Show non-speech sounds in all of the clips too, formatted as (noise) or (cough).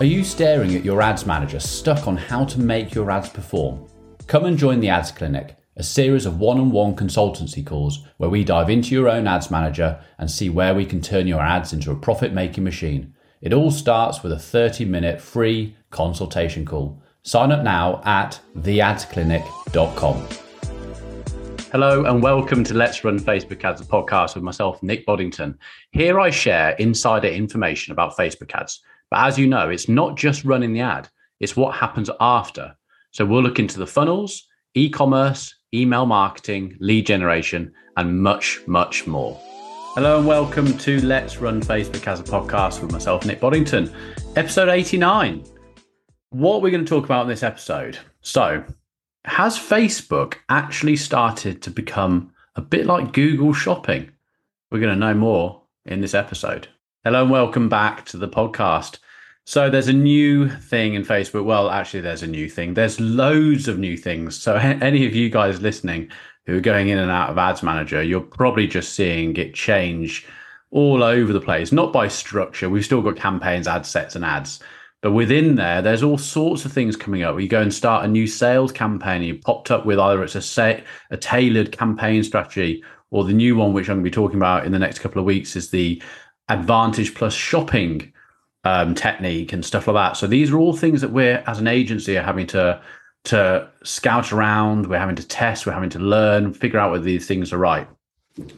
Are you staring at your ads manager stuck on how to make your ads perform? Come and join the Ads Clinic, a series of one on one consultancy calls where we dive into your own ads manager and see where we can turn your ads into a profit making machine. It all starts with a 30 minute free consultation call. Sign up now at theadsclinic.com. Hello and welcome to Let's Run Facebook Ads, a podcast with myself, Nick Boddington. Here I share insider information about Facebook ads. But as you know, it's not just running the ad, it's what happens after. So we'll look into the funnels, e commerce, email marketing, lead generation, and much, much more. Hello and welcome to Let's Run Facebook Ads a podcast with myself, Nick Boddington, episode 89. What we're going to talk about in this episode. So, has Facebook actually started to become a bit like Google Shopping? We're going to know more in this episode. Hello and welcome back to the podcast. So there's a new thing in Facebook. Well, actually, there's a new thing. There's loads of new things. So (laughs) any of you guys listening who are going in and out of Ads Manager, you're probably just seeing it change all over the place. Not by structure. We've still got campaigns, ad sets, and ads. But within there, there's all sorts of things coming up. You go and start a new sales campaign. You popped up with either it's a set, a tailored campaign strategy, or the new one, which I'm going to be talking about in the next couple of weeks, is the Advantage Plus shopping um, technique and stuff like that. So these are all things that we're as an agency are having to to scout around. We're having to test. We're having to learn, figure out whether these things are right.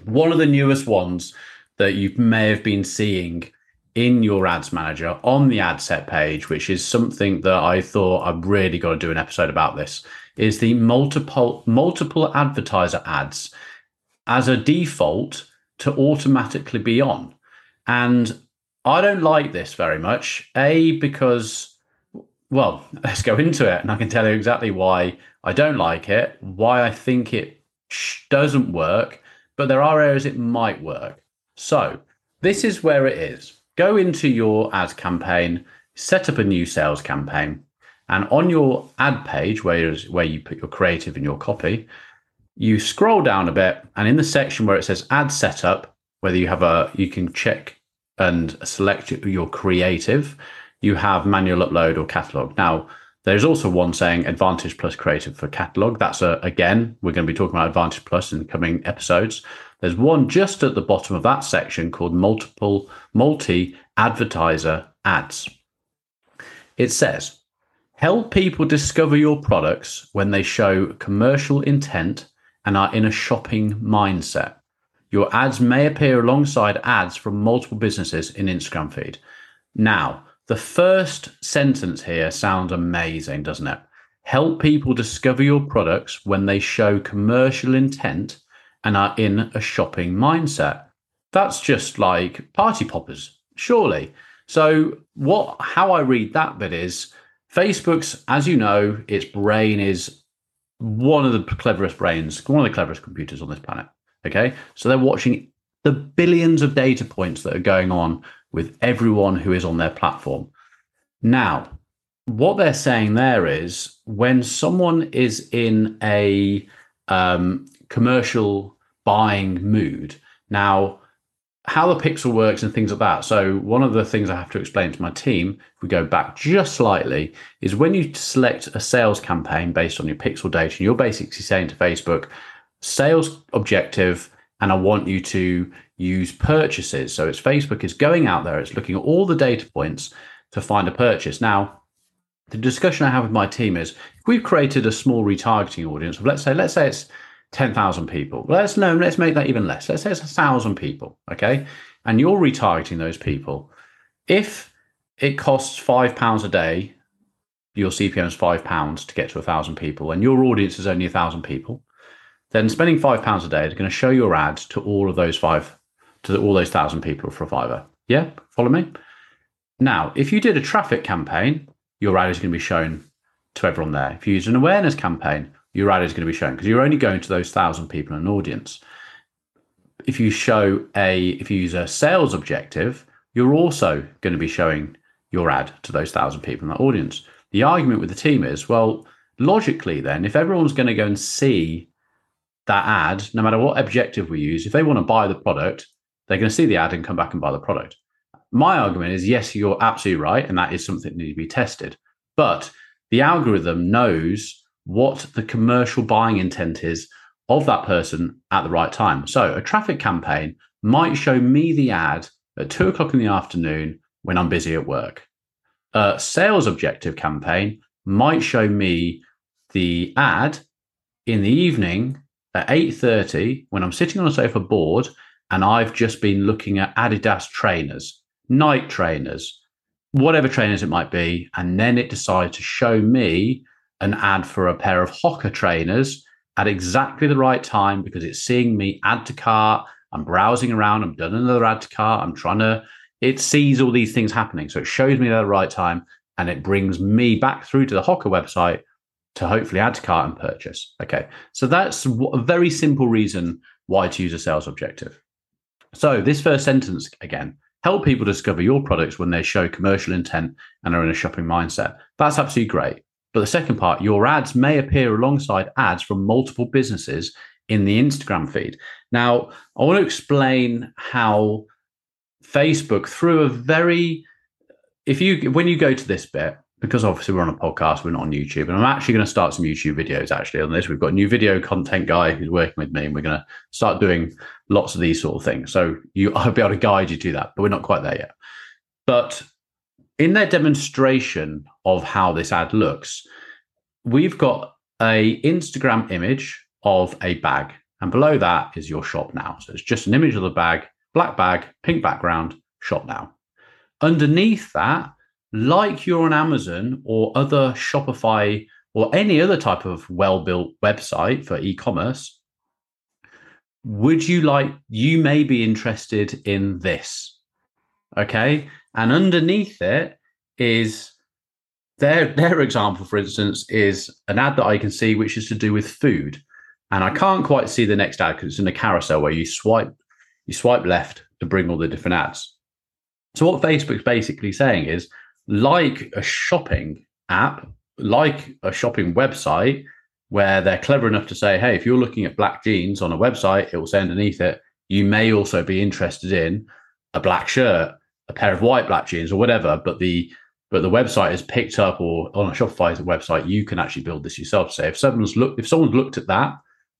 One of the newest ones that you may have been seeing in your ads manager on the ad set page, which is something that I thought I've really got to do an episode about this, is the multiple multiple advertiser ads as a default to automatically be on. And I don't like this very much. A, because, well, (laughs) let's go into it and I can tell you exactly why I don't like it, why I think it doesn't work, but there are areas it might work. So, this is where it is go into your ad campaign, set up a new sales campaign, and on your ad page, where, where you put your creative and your copy, you scroll down a bit, and in the section where it says ad setup, whether you have a, you can check and select your creative, you have manual upload or catalog. Now, there's also one saying Advantage Plus Creative for catalog. That's a, again, we're going to be talking about Advantage Plus in the coming episodes. There's one just at the bottom of that section called multiple multi advertiser ads. It says, help people discover your products when they show commercial intent and are in a shopping mindset. Your ads may appear alongside ads from multiple businesses in Instagram feed. Now, the first sentence here sounds amazing, doesn't it? Help people discover your products when they show commercial intent and are in a shopping mindset. That's just like party poppers, surely. So what how I read that bit is Facebook's, as you know, its brain is one of the cleverest brains, one of the cleverest computers on this planet. Okay. So they're watching the billions of data points that are going on with everyone who is on their platform. Now, what they're saying there is when someone is in a um, commercial buying mood. Now, how the pixel works and things like that. So, one of the things I have to explain to my team, if we go back just slightly, is when you select a sales campaign based on your pixel data, you're basically saying to Facebook, sales objective, and I want you to use purchases. So, it's Facebook is going out there, it's looking at all the data points to find a purchase. Now, the discussion I have with my team is if we've created a small retargeting audience, let's say, let's say it's 10,000 people. Let's know, let's make that even less. Let's say it's a thousand people. Okay. And you're retargeting those people. If it costs five pounds a day, your CPM is five pounds to get to a thousand people, and your audience is only a thousand people, then spending five pounds a day is going to show your ad to all of those five, to all those thousand people for a fiver. Yeah. Follow me? Now, if you did a traffic campaign, your ad is going to be shown to everyone there. If you use an awareness campaign, your ad is going to be shown because you're only going to those thousand people in an audience. If you show a, if you use a sales objective, you're also going to be showing your ad to those thousand people in that audience. The argument with the team is, well, logically, then, if everyone's going to go and see that ad, no matter what objective we use, if they want to buy the product, they're going to see the ad and come back and buy the product. my argument is yes, you're absolutely right. And that is something that needs to be tested. But the algorithm knows what the commercial buying intent is of that person at the right time. So a traffic campaign might show me the ad at two o'clock in the afternoon when I'm busy at work. A sales objective campaign might show me the ad in the evening at 8.30 when I'm sitting on a sofa bored and I've just been looking at Adidas trainers, Nike trainers, whatever trainers it might be. And then it decides to show me an ad for a pair of Hoka trainers at exactly the right time because it's seeing me add to cart. I'm browsing around. I'm done another add to cart. I'm trying to, it sees all these things happening. So it shows me at the right time and it brings me back through to the Hoka website to hopefully add to cart and purchase. Okay. So that's a very simple reason why to use a sales objective. So this first sentence again, help people discover your products when they show commercial intent and are in a shopping mindset. That's absolutely great. But the second part, your ads may appear alongside ads from multiple businesses in the Instagram feed. Now, I want to explain how Facebook, through a very, if you, when you go to this bit, because obviously we're on a podcast, we're not on YouTube, and I'm actually going to start some YouTube videos actually on this. We've got a new video content guy who's working with me, and we're going to start doing lots of these sort of things. So you, (laughs) I'll be able to guide you to that, but we're not quite there yet. But in their demonstration of how this ad looks, we've got a Instagram image of a bag, and below that is your shop now. So it's just an image of the bag, black bag, pink background, shop now. Underneath that, like you're on Amazon or other Shopify or any other type of well-built website for e-commerce, would you like you may be interested in this? Okay. And underneath it is their (laughs) their example, for instance, is an ad that I can see which is to do with food, and I can't quite see the next ad because it's in a carousel where you swipe you swipe left to bring all the different ads. So what Facebook's basically saying is, like a shopping app, like a shopping website, where they're clever enough to say, hey, if you're looking at black jeans on a website, it will say underneath it, you may also be interested in a black shirt, a pair of white black jeans, or whatever. But the but the website is picked up or on a Shopify website, you can actually build this yourself. So if someone's looked, if someone's looked at that,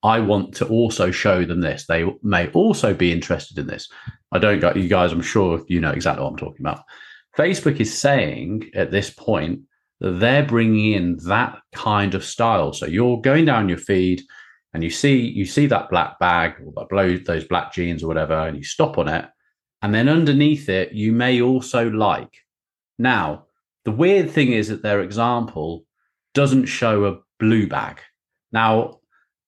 I want to also show them this. They may also be interested in this. I don't got you guys. I'm sure you know exactly what I'm talking about. Facebook is saying at this point that they're bringing in that kind of style. So you're going down your feed and you see you see that black bag or below those black jeans or whatever, and you stop on it, and then underneath it you may also like. Now the weird thing is that their example doesn't show a blue bag. Now,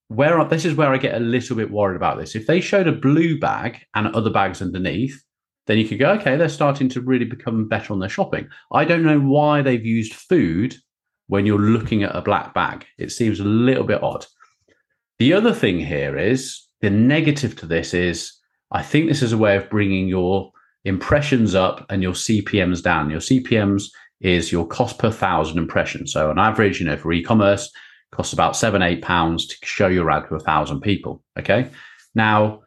where this is where I get a little bit worried about this. If they showed a blue bag and other bags underneath, then you could go, okay, they're starting to really become better on their shopping. I don't know why they've used food when you're looking at a black bag. It seems a little bit odd. The other thing here is the negative to this is I think this is a way of bringing your impressions up and your CPMs down. Your CPMs is your cost per thousand impressions. So on average, you know, for e-commerce, costs about seven, eight pounds to show your ad to a thousand people. Okay. Now,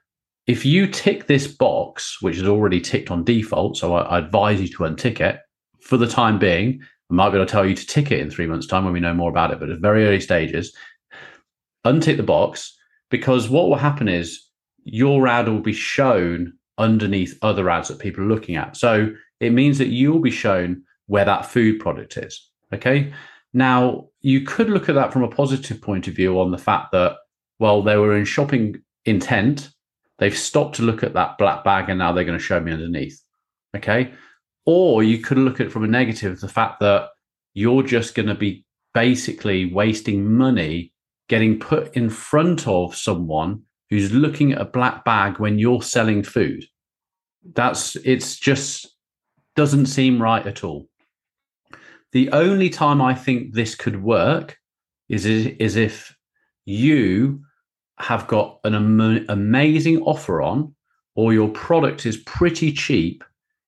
if you tick this box, which is already ticked on default, so I, I advise you to untick it for the time being. I might be able to tell you to tick it in three months' time when we know more about it, but at very early stages, untick the box because what will happen is your ad will be shown underneath other ads that people are looking at. So it means that you'll be shown where that food product is. Okay. Now, you could look at that from a positive point of view on the fact that, well, they were in shopping intent. They've stopped to look at that black bag and now they're going to show me underneath. Okay. Or you could look at it from a negative, the fact that you're just going to be basically wasting money getting put in front of someone who's looking at a black bag when you're selling food. That's it's just doesn't seem right at all. The only time I think this could work is, is if you have got an am- amazing offer on, or your product is pretty cheap,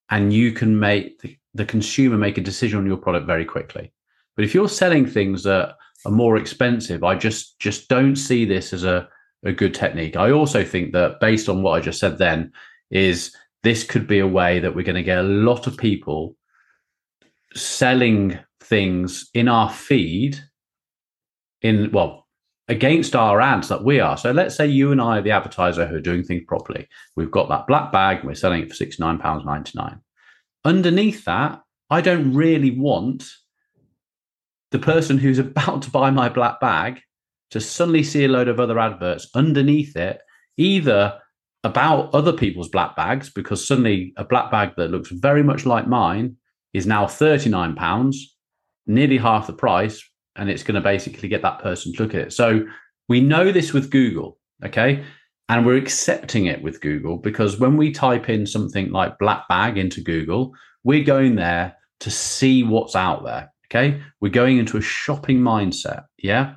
and you can make the, the consumer make a decision on your product very quickly. But if you're selling things that are more expensive, I just just don't see this as a, a good technique. I also think that based on what I just said then, is this could be a way that we're going to get a lot of people selling things in our feed in well against our ads that we are. So let's say you and I are the advertiser who are doing things properly. We've got that black bag and we're selling it for £69.99. Underneath that, I don't really want the person who's (laughs) about to buy my black bag to suddenly see a load of other adverts underneath it, either about other people's black bags, because suddenly a black bag that looks very much like mine is now £39, nearly half the price, and it's going to basically get that person to look at it. So we know this with Google, okay? And we're accepting it with Google because when we type in something like black bag into Google, we're going there to see what's out there. Okay. We're going into a shopping mindset. Yeah.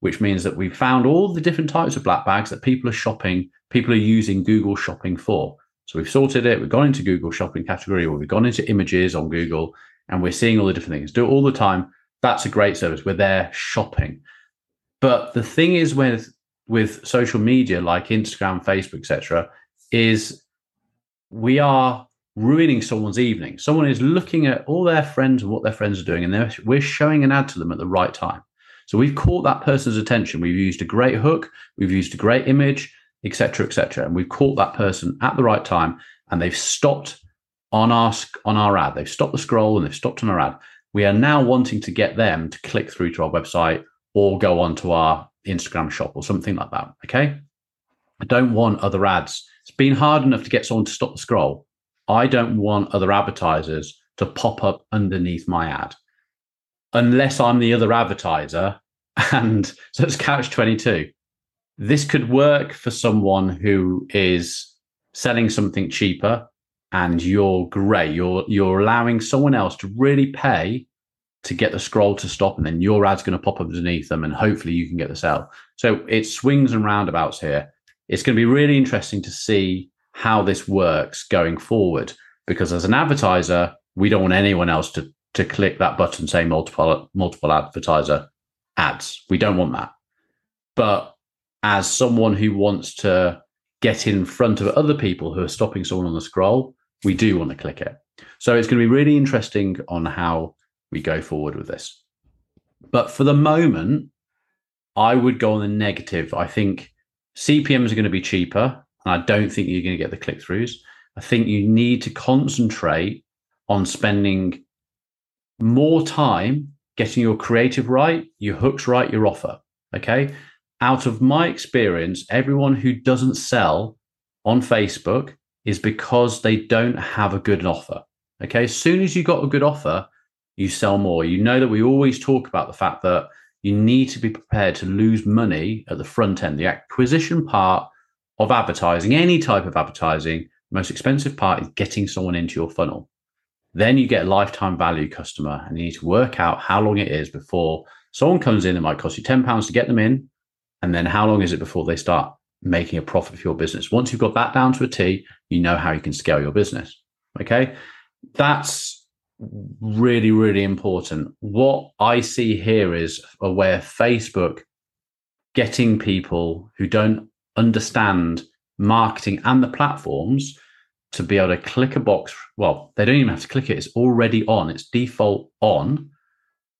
Which means that we've found all the different types of black bags that people are shopping, people are using Google shopping for. So we've sorted it. We've gone into Google shopping category or we've gone into images on Google and we're seeing all the different things. Do it all the time. That's a great service. We're there shopping. But the thing is with with social media like Instagram, Facebook, etc., is we are ruining someone's evening. Someone is looking at all their friends and what their friends are doing, and we're showing an ad to them at the right time. So we've caught that person's attention. We've used a great hook, we've used a great image, etc., etc., and we've caught that person at the right time, and they've stopped on our on our ad. They've stopped the scroll and they've stopped on our ad. We are now wanting to get them to click through to our website or go onto our Instagram shop or something like that. Okay. I don't want other ads. It's been hard enough to get someone to stop the scroll. I don't want other advertisers to pop up underneath my ad unless I'm the other advertiser. (laughs) And (laughs) so it's Catch 22. This could work for someone who is selling something cheaper and you're great. You're you're allowing someone else to really pay to get the scroll to stop, and then your ad's going to pop up underneath them, and hopefully you can get the sale. So it swings and roundabouts here. It's going to be really interesting to see how this works going forward. Because as an advertiser, we don't want anyone else to to click that button saying multiple multiple advertiser ads. We don't want that. But as someone who wants to get in front of other people who are stopping someone on the scroll, we do want to click it. So it's going to be really interesting on how we go forward with this. But for the moment, I would go on the negative. I think CPMs are going to be cheaper and I don't think you're going to get the click throughs. I think you need to concentrate on spending more time getting your creative right, your hooks right, your offer. Okay. Out of my experience, everyone who doesn't sell on Facebook is because they don't have a good offer. Okay. As soon as you got a good offer, you sell more. You know that we always talk about the fact that you need to be prepared to lose money at the front end. The acquisition part of advertising, any type of advertising, the most expensive part is getting someone into your funnel. Then you get a lifetime value customer, and you need to work out how long it is before someone comes in. It might cost you £10 to get them in. And then how long is it before they start making a profit for your business? Once you've got that down to a T, you know how you can scale your business. Okay. That's really, really important. What I see here is a way of Facebook getting people who don't understand marketing and the platforms to be able to click a box. Well, they don't even have to click it, it's already on, it's default on.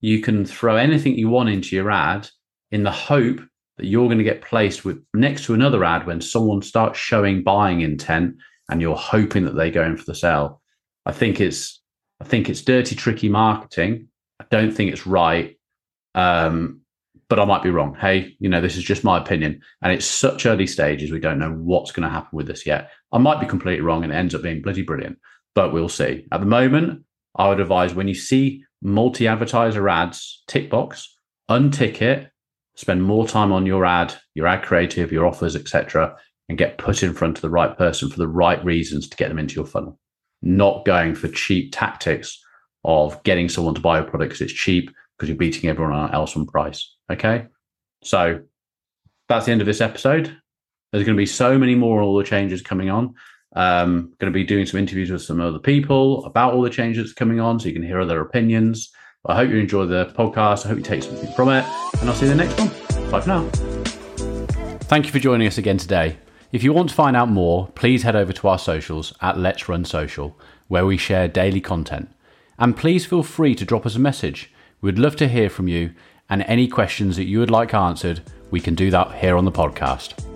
You can throw anything you want into your ad in the hope that you're going to get placed with next to another ad when someone starts showing buying intent and you're hoping that they go in for the sale. I think it's I think it's dirty, tricky marketing. I don't think it's right. Um, but I might be wrong. Hey, you know, this is just my opinion. And it's such early stages, we don't know what's going to happen with this yet. I might be completely wrong and it ends up being bloody brilliant, but we'll see. At the moment, I would advise when you see multi advertiser ads, tick box, untick it, spend more time on your ad, your ad creative, your offers, etc., and get put in front of the right person for the right reasons to get them into your funnel. Not going for cheap tactics of getting someone to buy a product because it's cheap because you're beating everyone else on price. Okay. So that's the end of this episode. There's going to be so many more all the changes coming on. Um, going to be doing some interviews with some other people about all the changes coming on so you can hear other opinions. I hope you enjoy the podcast. I hope you take something from it. And I'll see you in the next one. Bye for now. Thank you for joining us again today. If you want to find out more, please head over to our socials at Let's Run Social, where we share daily content. And please feel free to drop us a message. We'd love to hear from you, and any questions that you would like answered, we can do that here on the podcast.